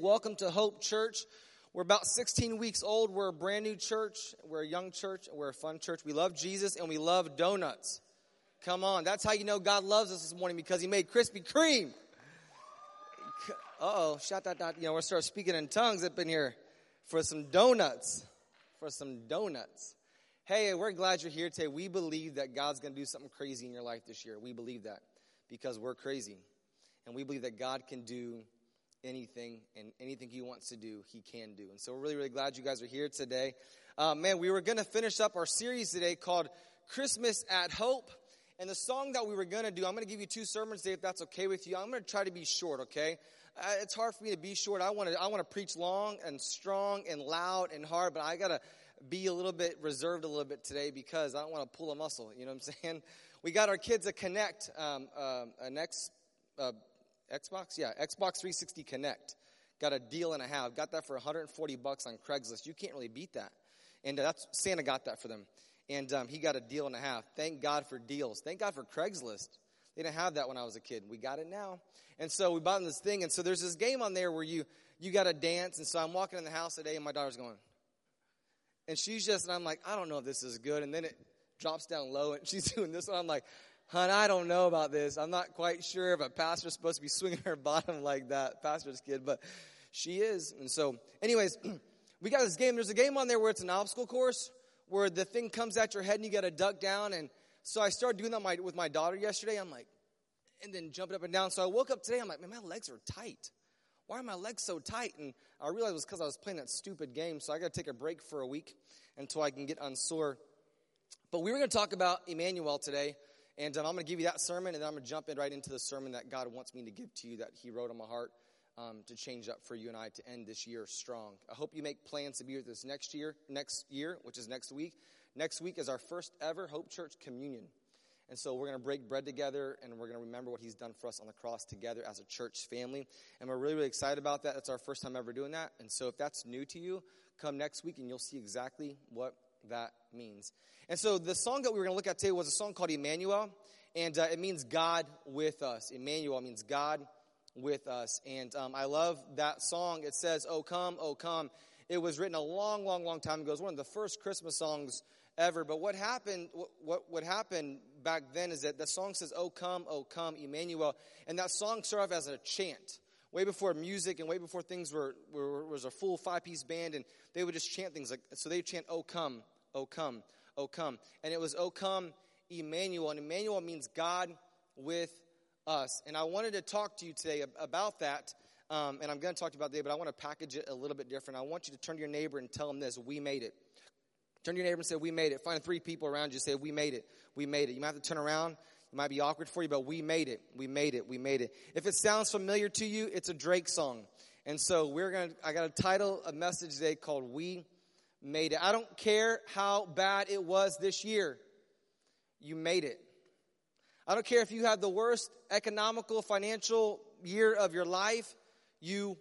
Welcome to Hope Church. We're about 16 weeks old. We're a brand new church. We're a young church. We're a fun church. We love Jesus and we love donuts. Come on. That's how you know God loves us this morning because He made Krispy Kreme. Oh. Shout out, that. You know, we're start speaking in tongues up in here for some donuts. For some donuts. Hey, we're glad you're here today. We believe that God's going to do something crazy in your life this year. We believe that because we're crazy. And we believe that God can do anything and anything he wants to do, he can do. And so we're really, really glad you guys are here today. Uh, man, we were going to finish up our series today called Christmas at Hope. And the song that we were going to do, I'm going to give you two sermons today if that's okay with you. I'm going to try to be short, okay? Uh, it's hard for me to be short. I want to, I want to preach long and strong and loud and hard, but I got to be a little bit reserved a little bit today because I don't want to pull a muscle. You know what I'm saying? We got our kids a Kinect um, uh, an X, uh, Xbox? Yeah, Xbox 360 Kinect. Got a deal and a half. Got that for 140 bucks on Craigslist. You can't really beat that. And uh, that's Santa got that for them. And um, he got a deal and a half. Thank God for deals. Thank God for Craigslist. They didn't have that when I was a kid. We got it now. And so we bought this thing. And so there's this game on there where you you got to dance. And so I'm walking in the house today, and my daughter's going. And she's just, and I'm like, I don't know if this is good. And then it drops down low, and she's doing this, and I'm like, Hun, I don't know about this. I'm not quite sure if a pastor's supposed to be swinging her bottom like that, pastor's kid, but she is. And so, anyways, we got this game. There's a game on there where it's an obstacle course where the thing comes at your head and you got to duck down. And so I started doing that with my daughter yesterday. I'm like, and then jumping up and down. So I woke up today. I'm like, man, my legs are tight. Why are my legs so tight? And I realized it was because I was playing that stupid game. So I got to take a break for a week until I can get unsore. But we were going to talk about Emmanuel today. And um, I'm going to give you that sermon, and then I'm going to jump in right into the sermon that God wants me to give to you that He wrote on my heart um, to change up for you and I to end this year strong. I hope you make plans to be with us next year, next year, which is next week. Next week is our first ever Hope Church communion. And so we're going to break bread together and we're going to remember what he's done for us on the cross together as a church family. And we're really, really excited about that. It's our first time ever doing that. And so if that's new to you, come next week and you'll see exactly what that means. And so the song that we were going to look at today was a song called Emmanuel, and uh, it means God with us. Emmanuel means God with us. And um, I love that song. It says, Oh, come, oh, come. It was written a long, long, long time ago. It was one of the first Christmas songs ever. But what happened, what, what happened back then is that the song says, Oh, come, oh, come, Emmanuel. And that song started off as a chant way before music and way before things were, were was a full five piece band and they would just chant things like so they chant oh come oh come oh come. And it was oh come emmanuel. And emmanuel means god with us. And i wanted to talk to you today about that um, and i'm going to talk about today but i want to package it a little bit different. I want you to turn to your neighbor and tell them this we made it. Turn to your neighbor and say we made it. Find three people around you say we made it. We made it. You might have to turn around it might be awkward for you, but we made it. We made it. We made it. If it sounds familiar to you, it's a Drake song. And so we're going to, I got a title, a message today called We Made It. I don't care how bad it was this year. You made it. I don't care if you had the worst economical, financial year of your life. You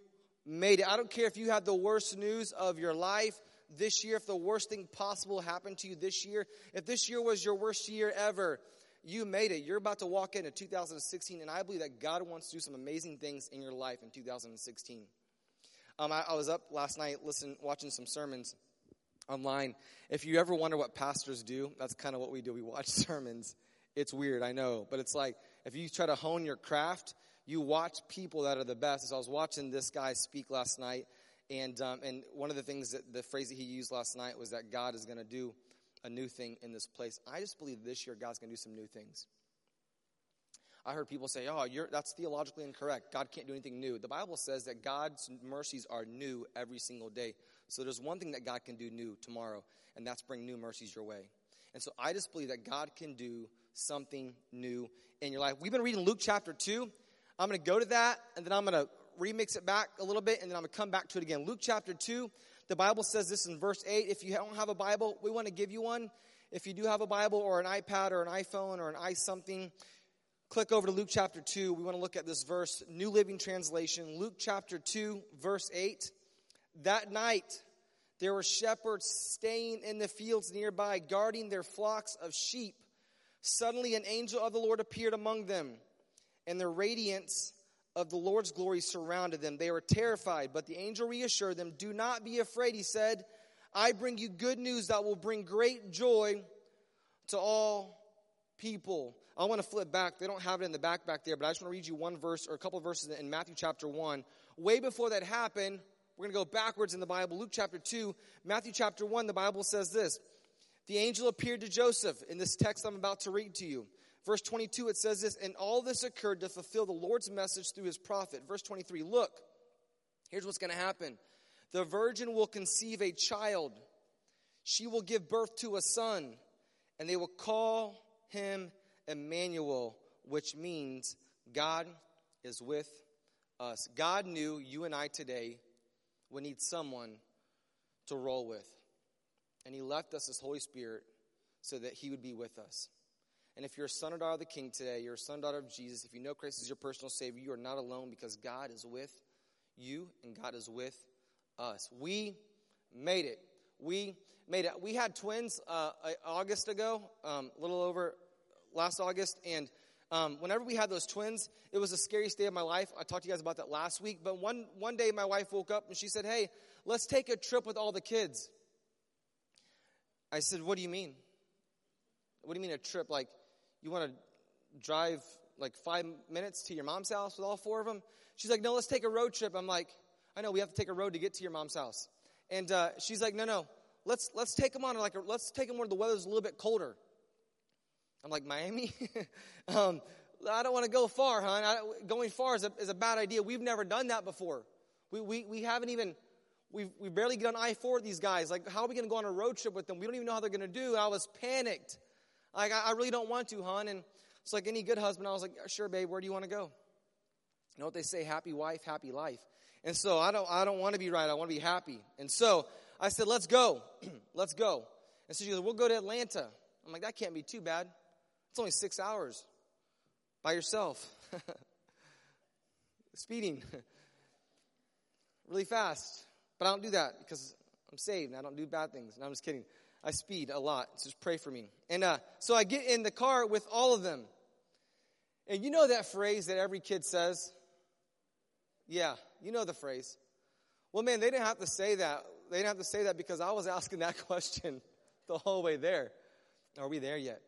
made it. I don't care if you had the worst news of your life this year, if the worst thing possible happened to you this year. If this year was your worst year ever, you made it. You're about to walk into 2016, and I believe that God wants to do some amazing things in your life in 2016. Um, I, I was up last night, listening, watching some sermons online. If you ever wonder what pastors do, that's kind of what we do. We watch sermons. It's weird, I know, but it's like if you try to hone your craft, you watch people that are the best. So I was watching this guy speak last night, and um, and one of the things that the phrase that he used last night was that God is going to do a new thing in this place. I just believe this year God's going to do some new things. I heard people say, "Oh, you're that's theologically incorrect. God can't do anything new." The Bible says that God's mercies are new every single day. So there's one thing that God can do new tomorrow, and that's bring new mercies your way. And so I just believe that God can do something new in your life. We've been reading Luke chapter 2. I'm going to go to that, and then I'm going to remix it back a little bit, and then I'm going to come back to it again. Luke chapter 2, the Bible says this in verse 8. If you don't have a Bible, we want to give you one. If you do have a Bible or an iPad or an iPhone or an i something, click over to Luke chapter 2. We want to look at this verse, New Living Translation. Luke chapter 2, verse 8. That night, there were shepherds staying in the fields nearby, guarding their flocks of sheep. Suddenly, an angel of the Lord appeared among them, and their radiance of the Lord's glory surrounded them. They were terrified, but the angel reassured them, Do not be afraid, he said. I bring you good news that will bring great joy to all people. I want to flip back. They don't have it in the back back there, but I just want to read you one verse or a couple verses in Matthew chapter 1. Way before that happened, we're going to go backwards in the Bible. Luke chapter 2, Matthew chapter 1, the Bible says this The angel appeared to Joseph in this text I'm about to read to you. Verse 22, it says this, and all this occurred to fulfill the Lord's message through his prophet. Verse 23, look, here's what's going to happen. The virgin will conceive a child. She will give birth to a son, and they will call him Emmanuel, which means God is with us. God knew you and I today would need someone to roll with. And he left us his Holy Spirit so that he would be with us. And if you're a son or daughter of the King today, you're a son or daughter of Jesus, if you know Christ as your personal Savior, you are not alone because God is with you and God is with us. We made it. We made it. We had twins uh, August ago, um, a little over last August, and um, whenever we had those twins, it was the scariest day of my life. I talked to you guys about that last week. But one one day, my wife woke up and she said, "Hey, let's take a trip with all the kids." I said, "What do you mean? What do you mean a trip? Like you want to drive like five minutes to your mom's house with all four of them? She's like, no, let's take a road trip. I'm like, I know we have to take a road to get to your mom's house. And uh, she's like, no, no, let's let's take them on like a, let's take them where the weather's a little bit colder. I'm like, Miami? um, I don't want to go far, hon. I, going far is a, is a bad idea. We've never done that before. We, we, we haven't even, we've, we barely get on I 4 with these guys. Like, how are we going to go on a road trip with them? We don't even know how they're going to do. I was panicked. Like, I, I really don't want to, hon. And it's like any good husband, I was like, sure, babe, where do you want to go? You know what they say? Happy wife, happy life. And so I don't, I don't want to be right. I want to be happy. And so I said, let's go. let's go. And so she goes, we'll go to Atlanta. I'm like, that can't be too bad. It's only six hours by yourself. Speeding really fast. But I don't do that because I'm saved and I don't do bad things. No, I'm just kidding. I speed a lot. So just pray for me. And uh, so I get in the car with all of them. And you know that phrase that every kid says? Yeah, you know the phrase. Well, man, they didn't have to say that. They didn't have to say that because I was asking that question the whole way there. Are we there yet?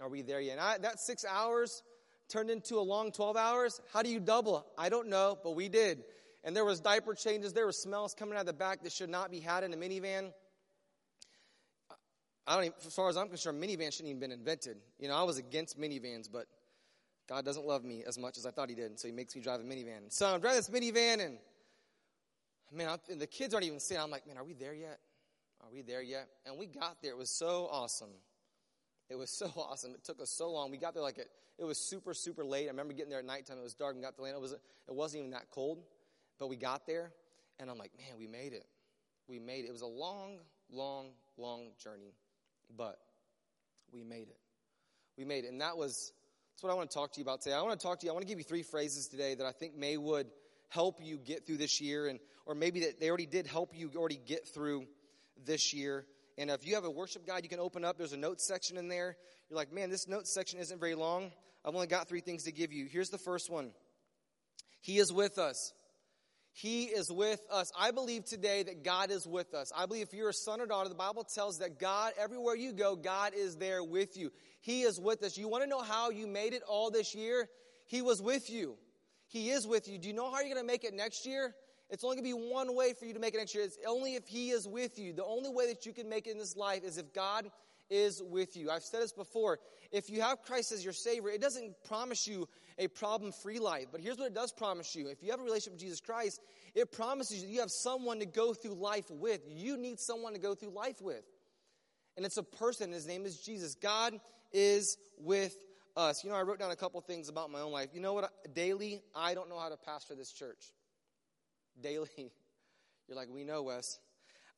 Are we there yet? I, that six hours turned into a long 12 hours. How do you double? I don't know, but we did. And there was diaper changes. There were smells coming out of the back that should not be had in a minivan. I don't even, as far as I'm concerned, minivan shouldn't even been invented. You know, I was against minivans, but God doesn't love me as much as I thought He did, so He makes me drive a minivan. So I'm driving this minivan, and man, I'm, and the kids aren't even saying. I'm like, man, are we there yet? Are we there yet? And we got there. It was so awesome. It was so awesome. It took us so long. We got there like it. It was super, super late. I remember getting there at nighttime. It was dark and got to land. It was. It wasn't even that cold, but we got there, and I'm like, man, we made it. We made it. It was a long, long, long journey, but we made it. We made it, and that was. That's what I want to talk to you about today. I want to talk to you. I want to give you three phrases today that I think may would help you get through this year, and or maybe that they already did help you already get through this year. And if you have a worship guide, you can open up. There's a notes section in there. You're like, man, this notes section isn't very long. I've only got three things to give you. Here's the first one He is with us. He is with us. I believe today that God is with us. I believe if you're a son or daughter, the Bible tells that God, everywhere you go, God is there with you. He is with us. You want to know how you made it all this year? He was with you. He is with you. Do you know how you're going to make it next year? It's only going to be one way for you to make it next year. It's only if He is with you. The only way that you can make it in this life is if God is with you. I've said this before. If you have Christ as your Savior, it doesn't promise you a problem free life. But here's what it does promise you. If you have a relationship with Jesus Christ, it promises you you have someone to go through life with. You need someone to go through life with. And it's a person. His name is Jesus. God is with us. You know, I wrote down a couple things about my own life. You know what? Daily, I don't know how to pastor this church daily. You're like, we know, Wes.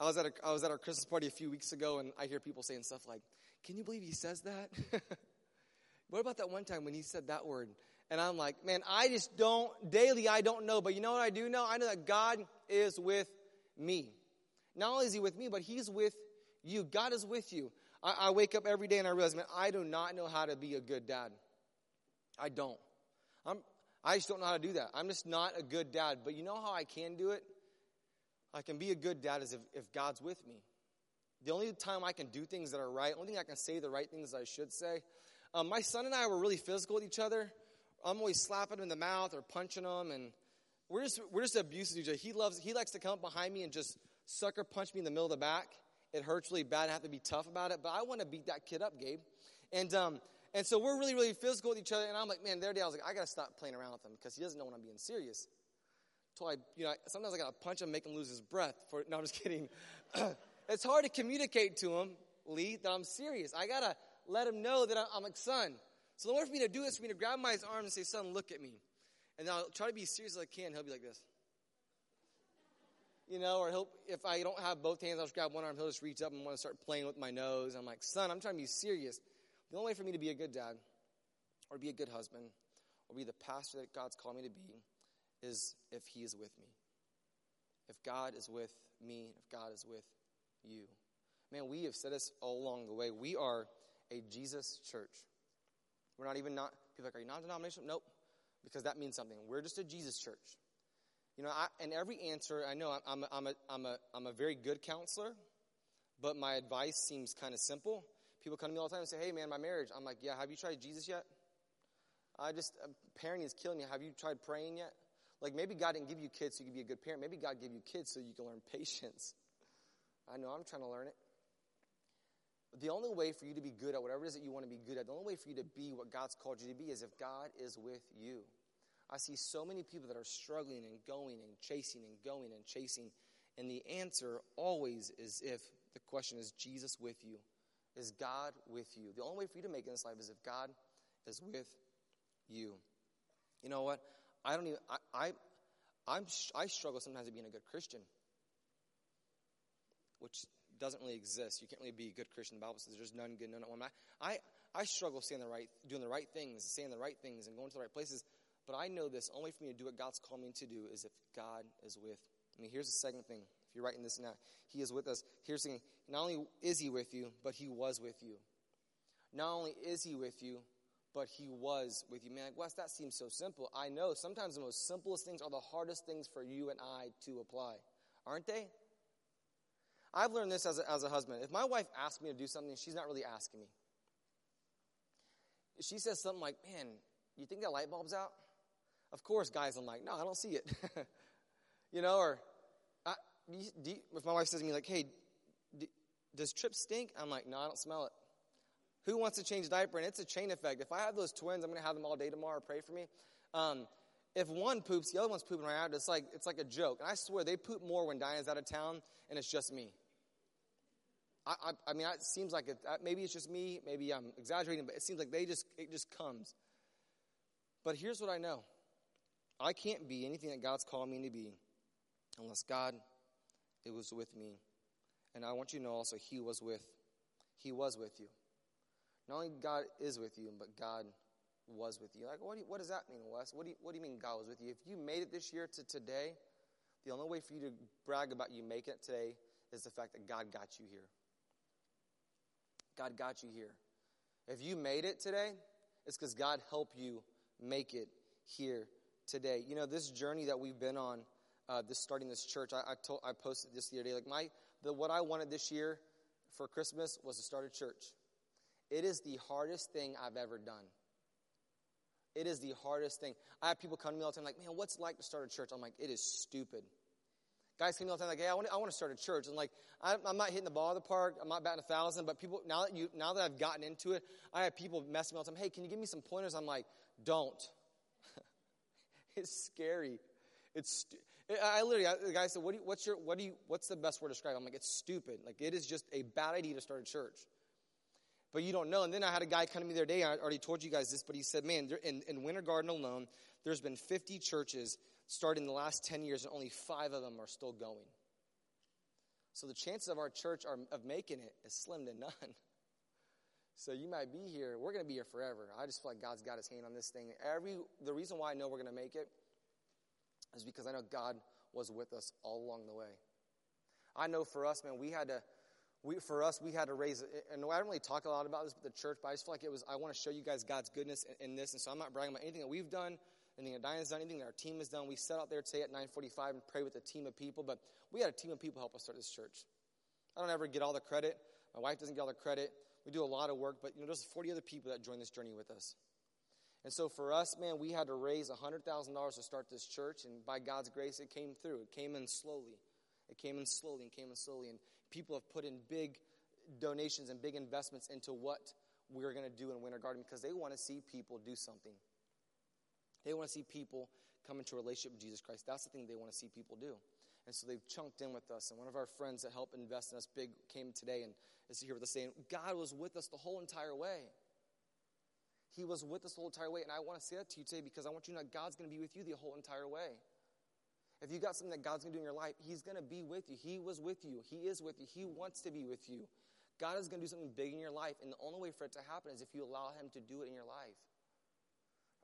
I was at a, I was at our Christmas party a few weeks ago, and I hear people saying stuff like, "Can you believe he says that?" what about that one time when he said that word? And I'm like, man, I just don't daily. I don't know, but you know what I do know? I know that God is with me. Not only is He with me, but He's with you. God is with you. I, I wake up every day and I realize, man, I do not know how to be a good dad. I don't. I'm, I just don't know how to do that. I'm just not a good dad. But you know how I can do it? I can be a good dad is if, if God's with me. The only time I can do things that are right, the only thing I can say the right things I should say. Um, my son and I were really physical with each other. I'm always slapping him in the mouth or punching him, and we're just we're just abusive each other. He loves he likes to come up behind me and just sucker punch me in the middle of the back. It hurts really bad. I have to be tough about it, but I want to beat that kid up, Gabe. And um, and so we're really really physical with each other. And I'm like, man, the other day I was like, I gotta stop playing around with him because he doesn't know when I'm being serious. So I, you know, sometimes I gotta punch him, make him lose his breath. For no, I'm just kidding. it's hard to communicate to him, Lee, that I'm serious. I gotta let him know that I'm like, son. So in order for me to do this, for me to grab my arm and say, son, look at me. And I'll try to be as serious as I can. He'll be like this. You know, or he'll, if I don't have both hands, I'll just grab one arm. He'll just reach up and want to start playing with my nose. I'm like, son, I'm trying to be serious. The only way for me to be a good dad, or be a good husband, or be the pastor that God's called me to be, is if He is with me. If God is with me, if God is with you. Man, we have said this all along the way. We are a Jesus church. We're not even not, people are like, are you non denominational? Nope, because that means something. We're just a Jesus church. You know, I, and every answer, I know I'm, I'm, a, I'm, a, I'm a very good counselor, but my advice seems kind of simple. People come to me all the time and say, hey, man, my marriage. I'm like, yeah, have you tried Jesus yet? I just, uh, parenting is killing me. Have you tried praying yet? Like, maybe God didn't give you kids so you could be a good parent. Maybe God gave you kids so you can learn patience. I know I'm trying to learn it. But the only way for you to be good at whatever it is that you want to be good at, the only way for you to be what God's called you to be is if God is with you. I see so many people that are struggling and going and chasing and going and chasing. And the answer always is if the question is Jesus with you? Is God with you? The only way for you to make it in this life is if God is with you. You know what? I don't even, I, I, I'm, I struggle sometimes with being a good Christian, which doesn't really exist. You can't really be a good Christian. The Bible says there's none good, none one. I, I, I struggle saying the right, doing the right things, saying the right things, and going to the right places. But I know this only for me to do what God's called me to do is if God is with me. Here's the second thing. If you're writing this now, He is with us. Here's the thing. Not only is He with you, but He was with you. Not only is He with you, but He was with you. Man, like, Wes, that seems so simple. I know sometimes the most simplest things are the hardest things for you and I to apply, aren't they? I've learned this as a, as a husband. If my wife asks me to do something, she's not really asking me. She says something like, Man, you think that light bulb's out? Of course, guys, I'm like, no, I don't see it. you know, or I, do you, do you, if my wife says to me, like, hey, do, does Trip stink? I'm like, no, I don't smell it. Who wants to change diaper? And it's a chain effect. If I have those twins, I'm going to have them all day tomorrow. Pray for me. Um, if one poops, the other one's pooping right out. It's like it's like a joke. And I swear they poop more when Diana's out of town, and it's just me. I, I, I mean, it seems like it, maybe it's just me. Maybe I'm exaggerating, but it seems like they just it just comes. But here's what I know. I can't be anything that God's called me to be unless God it was with me. And I want you to know also he was with he was with you. Not only God is with you, but God was with you. Like what, do you, what does that mean, Wes? What do, you, what do you mean God was with you? If you made it this year to today, the only way for you to brag about you making it today is the fact that God got you here. God got you here. If you made it today, it's because God helped you make it here today. You know, this journey that we've been on, uh, this starting this church, I, I, told, I posted this the other day. Like my, the, what I wanted this year for Christmas was to start a church. It is the hardest thing I've ever done. It is the hardest thing. I have people come to me all the time, like, man, what's it like to start a church? I'm like, it is stupid. Guys come to me all the time, like, hey, I want, to, I want to start a church. And like, I'm, I'm not hitting the ball of the park. I'm not batting a thousand. But people, now that you, now that I've gotten into it, I have people messing me all the time. Hey, can you give me some pointers? I'm like, don't. it's scary. It's. I literally, the guy said, what do you, what's your, what do you, what's the best word to describe? I'm like, it's stupid. Like, it is just a bad idea to start a church but you don't know. And then I had a guy come to me the other day. I already told you guys this, but he said, "Man, in, in Winter Garden alone, there's been 50 churches started in the last 10 years, and only five of them are still going. So the chances of our church are, of making it is slim to none. So you might be here. We're going to be here forever. I just feel like God's got His hand on this thing. Every the reason why I know we're going to make it is because I know God was with us all along the way. I know for us, man, we had to we, for us, we had to raise, and I don't really talk a lot about this but the church, but I just feel like it was, I want to show you guys God's goodness in, in this, and so I'm not bragging about anything that we've done. anything that Diana's done, anything that our team has done. We set out there today at 9:45 and pray with a team of people, but we had a team of people help us start this church. I don't ever get all the credit. My wife doesn't get all the credit. We do a lot of work, but you know, there's 40 other people that joined this journey with us. And so for us, man, we had to raise $100,000 to start this church, and by God's grace, it came through. It came in slowly. It came in slowly and came in slowly. And people have put in big donations and big investments into what we're going to do in Winter Garden because they want to see people do something. They want to see people come into a relationship with Jesus Christ. That's the thing they want to see people do. And so they've chunked in with us. And one of our friends that helped invest in us big came today and is here with us saying, God was with us the whole entire way. He was with us the whole entire way. And I want to say that to you today because I want you to know God's going to be with you the whole entire way. If you got something that God's going to do in your life, He's going to be with you. He was with you. He is with you. He wants to be with you. God is going to do something big in your life. And the only way for it to happen is if you allow Him to do it in your life.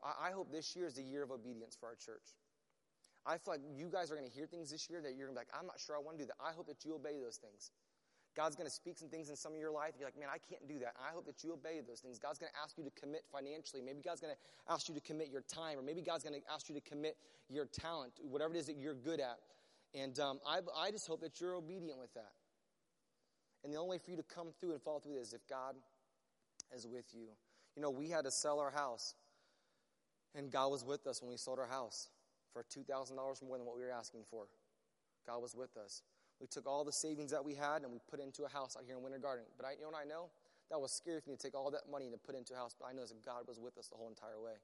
I, I hope this year is the year of obedience for our church. I feel like you guys are going to hear things this year that you're going to be like, I'm not sure I want to do that. I hope that you obey those things. God's going to speak some things in some of your life. You're like, man, I can't do that. I hope that you obey those things. God's going to ask you to commit financially. Maybe God's going to ask you to commit your time, or maybe God's going to ask you to commit your talent, whatever it is that you're good at. And um, I, I just hope that you're obedient with that. And the only way for you to come through and follow through is if God is with you. You know, we had to sell our house, and God was with us when we sold our house for $2,000 more than what we were asking for. God was with us. We took all the savings that we had and we put into a house out here in Winter Garden. But I, you know what I know? That was scary for me to take all that money and to put into a house, but I know that God was with us the whole entire way.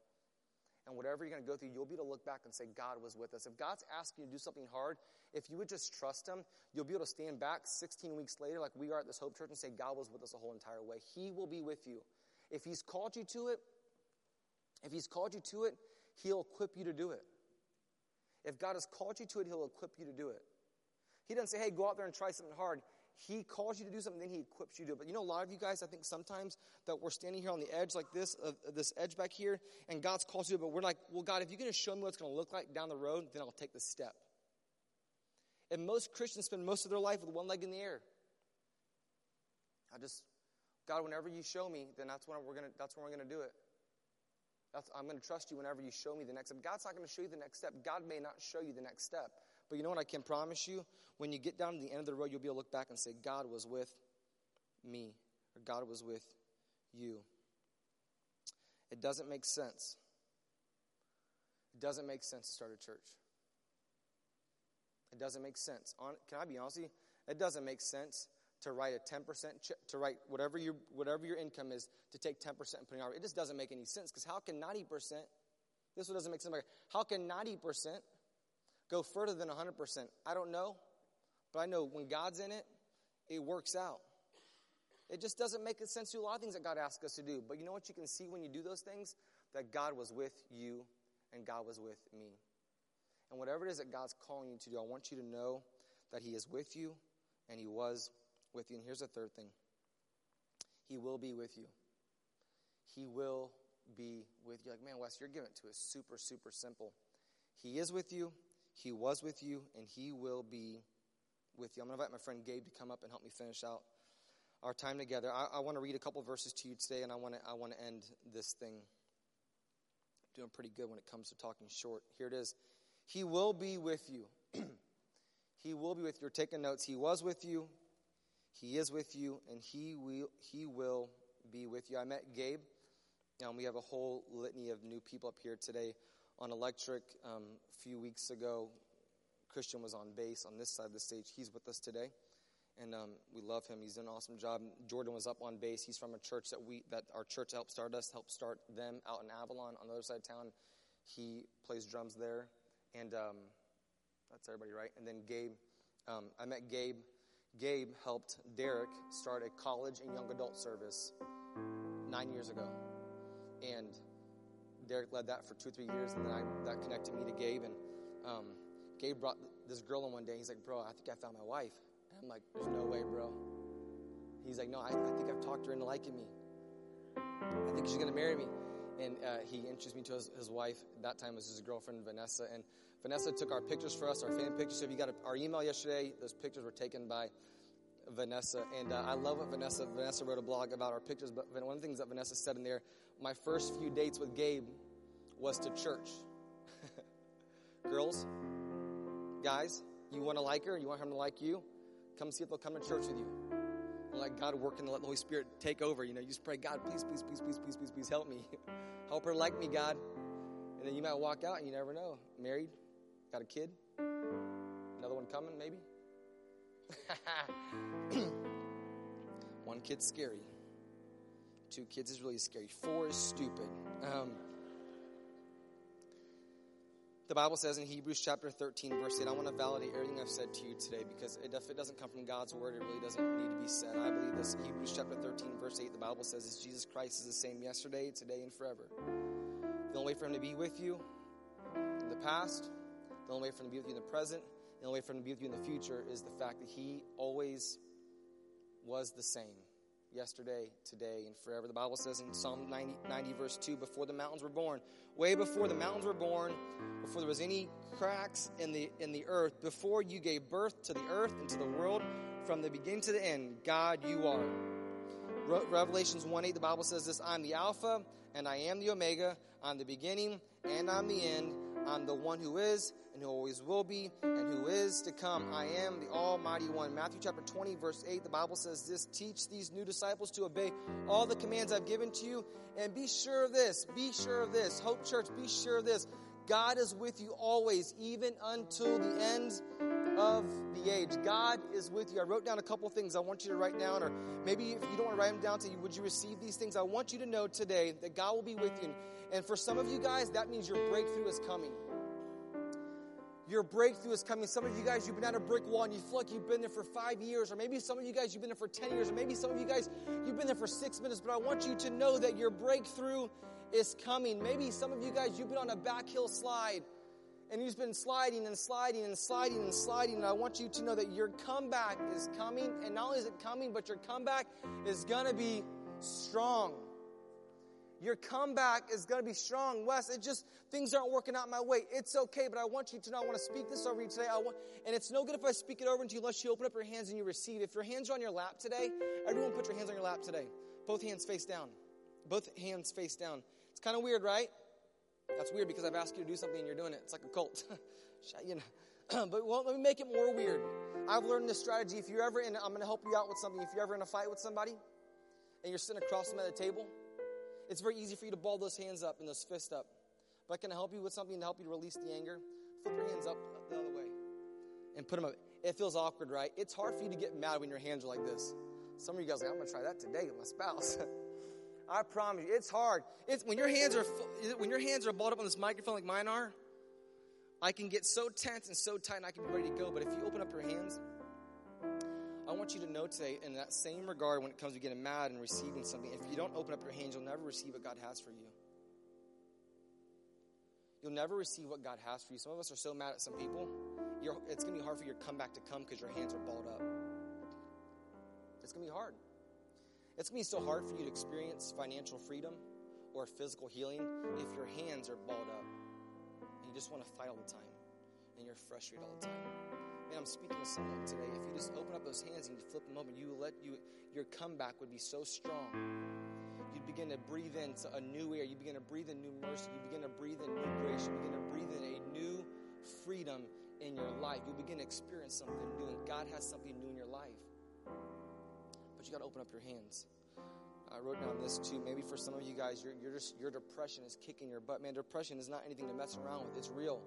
And whatever you're going to go through, you'll be able to look back and say, God was with us. If God's asking you to do something hard, if you would just trust Him, you'll be able to stand back 16 weeks later, like we are at this Hope Church, and say, God was with us the whole entire way. He will be with you. If He's called you to it, if He's called you to it, He'll equip you to do it. If God has called you to it, He'll equip you to do it. He doesn't say, hey, go out there and try something hard. He calls you to do something, then He equips you to do it. But you know, a lot of you guys, I think sometimes that we're standing here on the edge like this, of this edge back here, and God's called you to but we're like, well, God, if you're going to show me what it's going to look like down the road, then I'll take the step. And most Christians spend most of their life with one leg in the air. I just, God, whenever you show me, then that's when we're gonna, that's when we're gonna do it. That's, I'm going to trust you whenever you show me the next step. God's not going to show you the next step. God may not show you the next step. But you know what I can promise you? When you get down to the end of the road, you'll be able to look back and say, God was with me, or God was with you. It doesn't make sense. It doesn't make sense to start a church. It doesn't make sense. Can I be honest with you? It doesn't make sense to write a 10% to write whatever your whatever your income is to take 10% and put it on it just doesn't make any sense because how can 90% this one doesn't make sense how can 90% go further than 100% i don't know but i know when god's in it it works out it just doesn't make sense to do a lot of things that god asks us to do but you know what you can see when you do those things that god was with you and god was with me and whatever it is that god's calling you to do i want you to know that he is with you and he was with you. And here's the third thing He will be with you. He will be with you. Like, man, Wes, you're giving it to us super, super simple. He is with you, He was with you, and He will be with you. I'm going to invite my friend Gabe to come up and help me finish out our time together. I, I want to read a couple verses to you today, and I want to I want to end this thing. doing pretty good when it comes to talking short. Here it is. He will be with you. he will be with you. You're taking notes. He was with you. He is with you, and He will, he will be with you. I met Gabe, and we have a whole litany of new people up here today on electric. Um, a few weeks ago, Christian was on bass on this side of the stage. He's with us today, and um, we love him. He's done an awesome job. Jordan was up on bass. He's from a church that we that our church helped start us, helped start them out in Avalon on the other side of town. He plays drums there, and um, that's everybody, right? And then Gabe, um, I met Gabe Gabe helped Derek start a college and young adult service nine years ago. And Derek led that for two or three years, and then I, that connected me to Gabe. And um, Gabe brought this girl in one day. He's like, Bro, I think I found my wife. And I'm like, There's no way, bro. He's like, No, I, I think I've talked her into liking me. I think she's to marry me. And uh, he introduced me to his, his wife. That time was his girlfriend, Vanessa. And Vanessa took our pictures for us, our fan pictures. So if you got a, our email yesterday, those pictures were taken by Vanessa. And uh, I love what Vanessa, Vanessa wrote a blog about our pictures, but one of the things that Vanessa said in there, my first few dates with Gabe was to church. Girls, guys, you want to like her, you want her to like you, come see if they'll come to church with you. let God work and let the Holy Spirit take over. You know, you just pray, God, please, please, please, please, please, please, please help me. help her like me, God. And then you might walk out and you never know. Married, got a kid, another one coming, maybe. one kid's scary. Two kids is really scary. Four is stupid. Um, the Bible says in Hebrews chapter 13, verse 8, I want to validate everything I've said to you today because if it doesn't come from God's word, it really doesn't need to be said. I believe this. Hebrews chapter 13, verse 8, the Bible says is Jesus Christ is the same yesterday, today, and forever. The only way for him to be with you in the past, the only way for him to be with you in the present, the only way for him to be with you in the future is the fact that he always was the same yesterday, today, and forever. The Bible says in Psalm 90, 90, verse 2 before the mountains were born, way before the mountains were born, before there was any cracks in the, in the earth, before you gave birth to the earth and to the world, from the beginning to the end, God, you are. Re- Revelations 1 8, the Bible says this I'm the Alpha and I am the Omega, I'm the beginning and I'm the end. I'm the one who is and who always will be and who is to come. I am the Almighty One. Matthew chapter 20, verse 8, the Bible says this Teach these new disciples to obey all the commands I've given to you. And be sure of this, be sure of this. Hope Church, be sure of this. God is with you always, even until the end of the age. God is with you. I wrote down a couple things I want you to write down, or maybe if you don't want to write them down to you, would you receive these things? I want you to know today that God will be with you. And for some of you guys, that means your breakthrough is coming. Your breakthrough is coming. Some of you guys, you've been at a brick wall and you feel like you've been there for five years, or maybe some of you guys, you've been there for 10 years, or maybe some of you guys, you've been there for six minutes, but I want you to know that your breakthrough is coming. Maybe some of you guys, you've been on a back hill slide and you've been sliding and sliding and sliding and sliding. And I want you to know that your comeback is coming. And not only is it coming, but your comeback is going to be strong. Your comeback is going to be strong. Wes, it just, things aren't working out my way. It's okay, but I want you to know, I want to speak this over you today. I want, and it's no good if I speak it over into you unless you open up your hands and you receive. If your hands are on your lap today, everyone put your hands on your lap today. Both hands face down. Both hands face down. It's kind of weird, right? That's weird because I've asked you to do something and you're doing it. It's like a cult. you know. but well, let me make it more weird. I've learned this strategy. If you're ever in, I'm going to help you out with something. If you're ever in a fight with somebody and you're sitting across them at a table, it's very easy for you to ball those hands up and those fists up. But can I help you with something to help you release the anger. Flip your hands up the other way and put them up. It feels awkward, right? It's hard for you to get mad when your hands are like this. Some of you guys are like, I'm going to try that today with my spouse. I promise you, it's hard. It's when your hands are when your hands are balled up on this microphone like mine are. I can get so tense and so tight, and I can be ready to go. But if you open up your hands, I want you to know today, in that same regard, when it comes to getting mad and receiving something, if you don't open up your hands, you'll never receive what God has for you. You'll never receive what God has for you. Some of us are so mad at some people, it's going to be hard for your comeback to come because your hands are balled up. It's going to be hard. It's going to be so hard for you to experience financial freedom or physical healing if your hands are balled up and you just want to fight all the time and you're frustrated all the time. Man, I'm speaking to someone today. If you just open up those hands and you flip them open, you let you your comeback would be so strong. You'd begin to breathe in a new air. You begin to breathe in new mercy. You begin to breathe in new grace. You begin to breathe in a new freedom in your life. You begin to experience something new, and God has something new in your life but you got to open up your hands. I wrote down this too. Maybe for some of you guys, you're, you're just, your depression is kicking your butt. Man, depression is not anything to mess around with. It's real.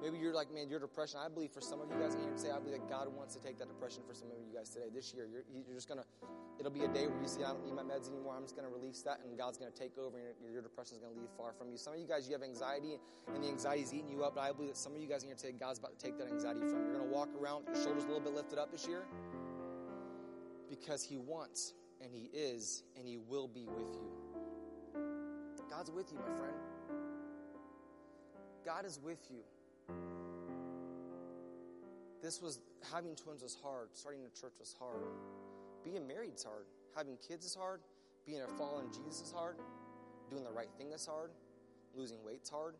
Maybe you're like, man, your depression. I believe for some of you guys here today, I believe that God wants to take that depression for some of you guys today. This year, you're, you're just gonna. It'll be a day where you see, I don't need my meds anymore. I'm just gonna release that, and God's gonna take over, and your, your depression is gonna leave far from you. Some of you guys, you have anxiety, and the anxiety is eating you up. But I believe that some of you guys in here today, God's about to take that anxiety from you. You're gonna walk around with your shoulders a little bit lifted up this year because He wants and He is and He will be with you. God's with you, my friend. God is with you. This was having twins was hard. Starting a church was hard. Being married is hard. Having kids is hard. Being a follower in Jesus is hard. Doing the right thing is hard. Losing weight's hard.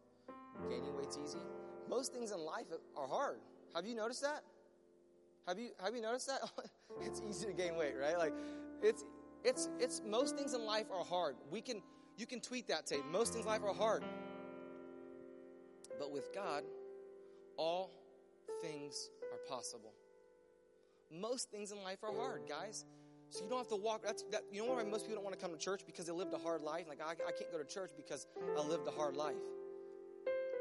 Gaining weight's easy. Most things in life are hard. Have you noticed that? Have you have you noticed that? it's easy to gain weight, right? Like it's it's it's most things in life are hard. We can you can tweet that say most things in life are hard. But with God, all things are possible. Most things in life are hard, guys. So you don't have to walk. That's that. You know why most people don't want to come to church because they lived a hard life. Like I, I can't go to church because I lived a hard life.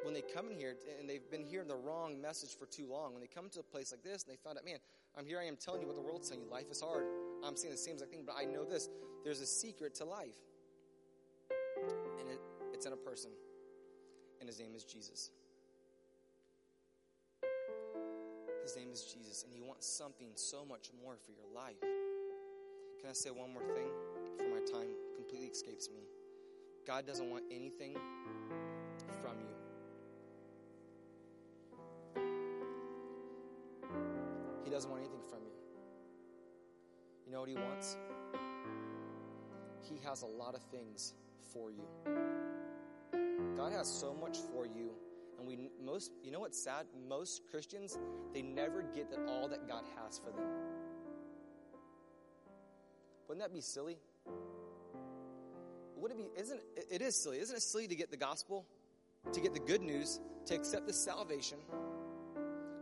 When they come in here and they've been hearing the wrong message for too long, when they come to a place like this and they find out, man, I'm here. I am telling you what the world's telling you. Life is hard. I'm saying the same exact thing, but I know this. There's a secret to life, and it, it's in a person, and his name is Jesus. His name is Jesus, and He wants something so much more for your life. Can I say one more thing before my time completely escapes me? God doesn't want anything doesn't want anything from you. You know what He wants? He has a lot of things for you. God has so much for you and we most, you know what's sad? Most Christians, they never get that all that God has for them. Wouldn't that be silly? Would it be, isn't it, it is silly. Isn't it silly to get the gospel, to get the good news, to accept the salvation,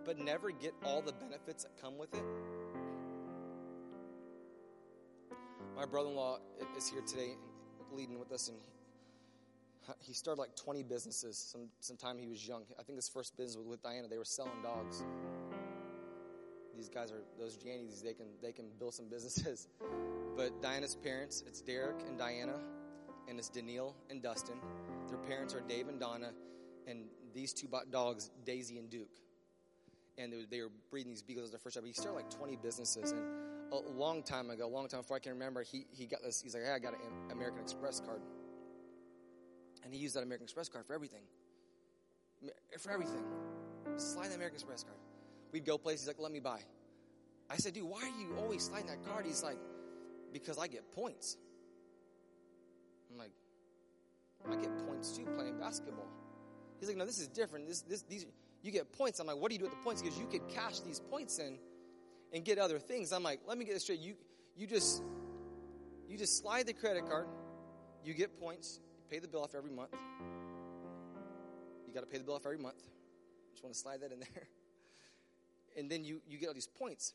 but never get all the benefits that come with it? My brother in law is here today leading with us, and he started like 20 businesses some sometime he was young. I think his first business was with Diana. They were selling dogs. These guys are those Jannies. They can they can build some businesses. But Diana's parents, it's Derek and Diana, and it's Daniel and Dustin. Their parents are Dave and Donna, and these two bought dogs, Daisy and Duke. And they were, they were breeding these beagles as their first job. He started like 20 businesses, and a long time ago, a long time before I can remember, he he got this. He's like, hey, I got an American Express card. And he used that American Express card for everything. For everything. Slide the American Express card. We'd go places, he's like, let me buy. I said, dude, why are you always sliding that card? He's like, because I get points. I'm like, I get points too playing basketball. He's like, no, this is different. This, this, these, you get points. I'm like, what do you do with the points? Because you could cash these points in and get other things. I'm like, let me get this straight. You, you just, you just slide the credit card. You get points you pay the bill off every month. You got to pay the bill off every month. Just want to slide that in there. And then you, you get all these points.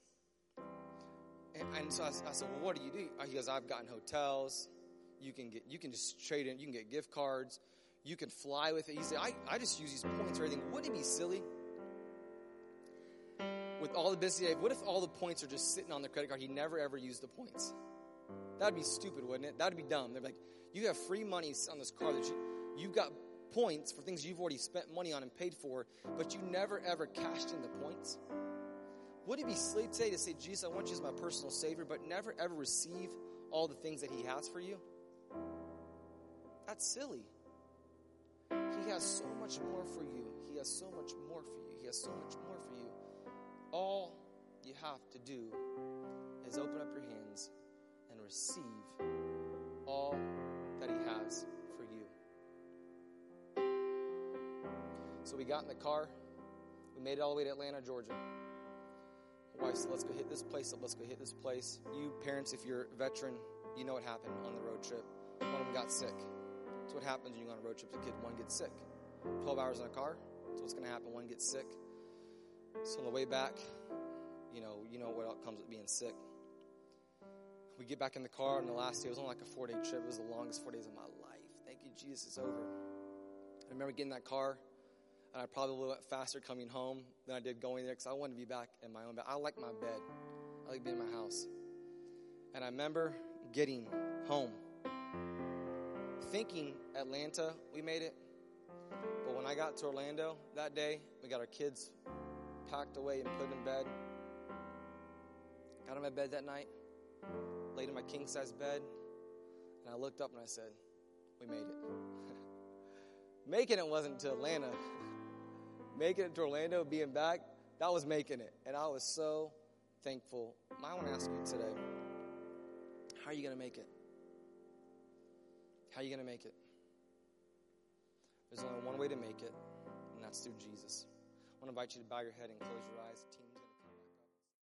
And, and so I, I, said, well, what do you do? He goes, I've gotten hotels. You can get, you can just trade in. You can get gift cards. You can fly with it. He said, I, I just use these points for everything. Wouldn't it be silly? With all the business, what if all the points are just sitting on the credit card? He never ever used the points. That'd be stupid, wouldn't it? That'd be dumb. They're like, you have free money on this car that you, you've got points for things you've already spent money on and paid for, but you never ever cashed in the points. Would it be silly today to say, Jesus, I want you as my personal Savior, but never ever receive all the things that He has for you? That's silly. Has so much more for you. He has so much more for you. He has so much more for you. All you have to do is open up your hands and receive all that He has for you. So we got in the car. We made it all the way to Atlanta, Georgia. My wife said, Let's go hit this place up. Let's go hit this place. You parents, if you're a veteran, you know what happened on the road trip. One of them got sick. That's what happens when you go on a road trip. The kid, one gets sick. 12 hours in a car. That's what's going to happen. One gets sick. So on the way back, you know, you know what comes with being sick we get back in the car on the last day. It was only like a four day trip. It was the longest four days of my life. Thank you, Jesus, it's over. I remember getting in that car, and I probably went faster coming home than I did going there because I wanted to be back in my own bed. I like my bed, I like being in my house. And I remember getting home, thinking Atlanta, we made it. But when I got to Orlando that day, we got our kids packed away and put in bed. Got in my bed that night laid in my king size bed, and I looked up and I said, We made it. making it wasn't to Atlanta. making it to Orlando, being back, that was making it. And I was so thankful. I want to ask you today how are you going to make it? How are you going to make it? There's only one way to make it, and that's through Jesus. I want to invite you to bow your head and close your eyes. Teams.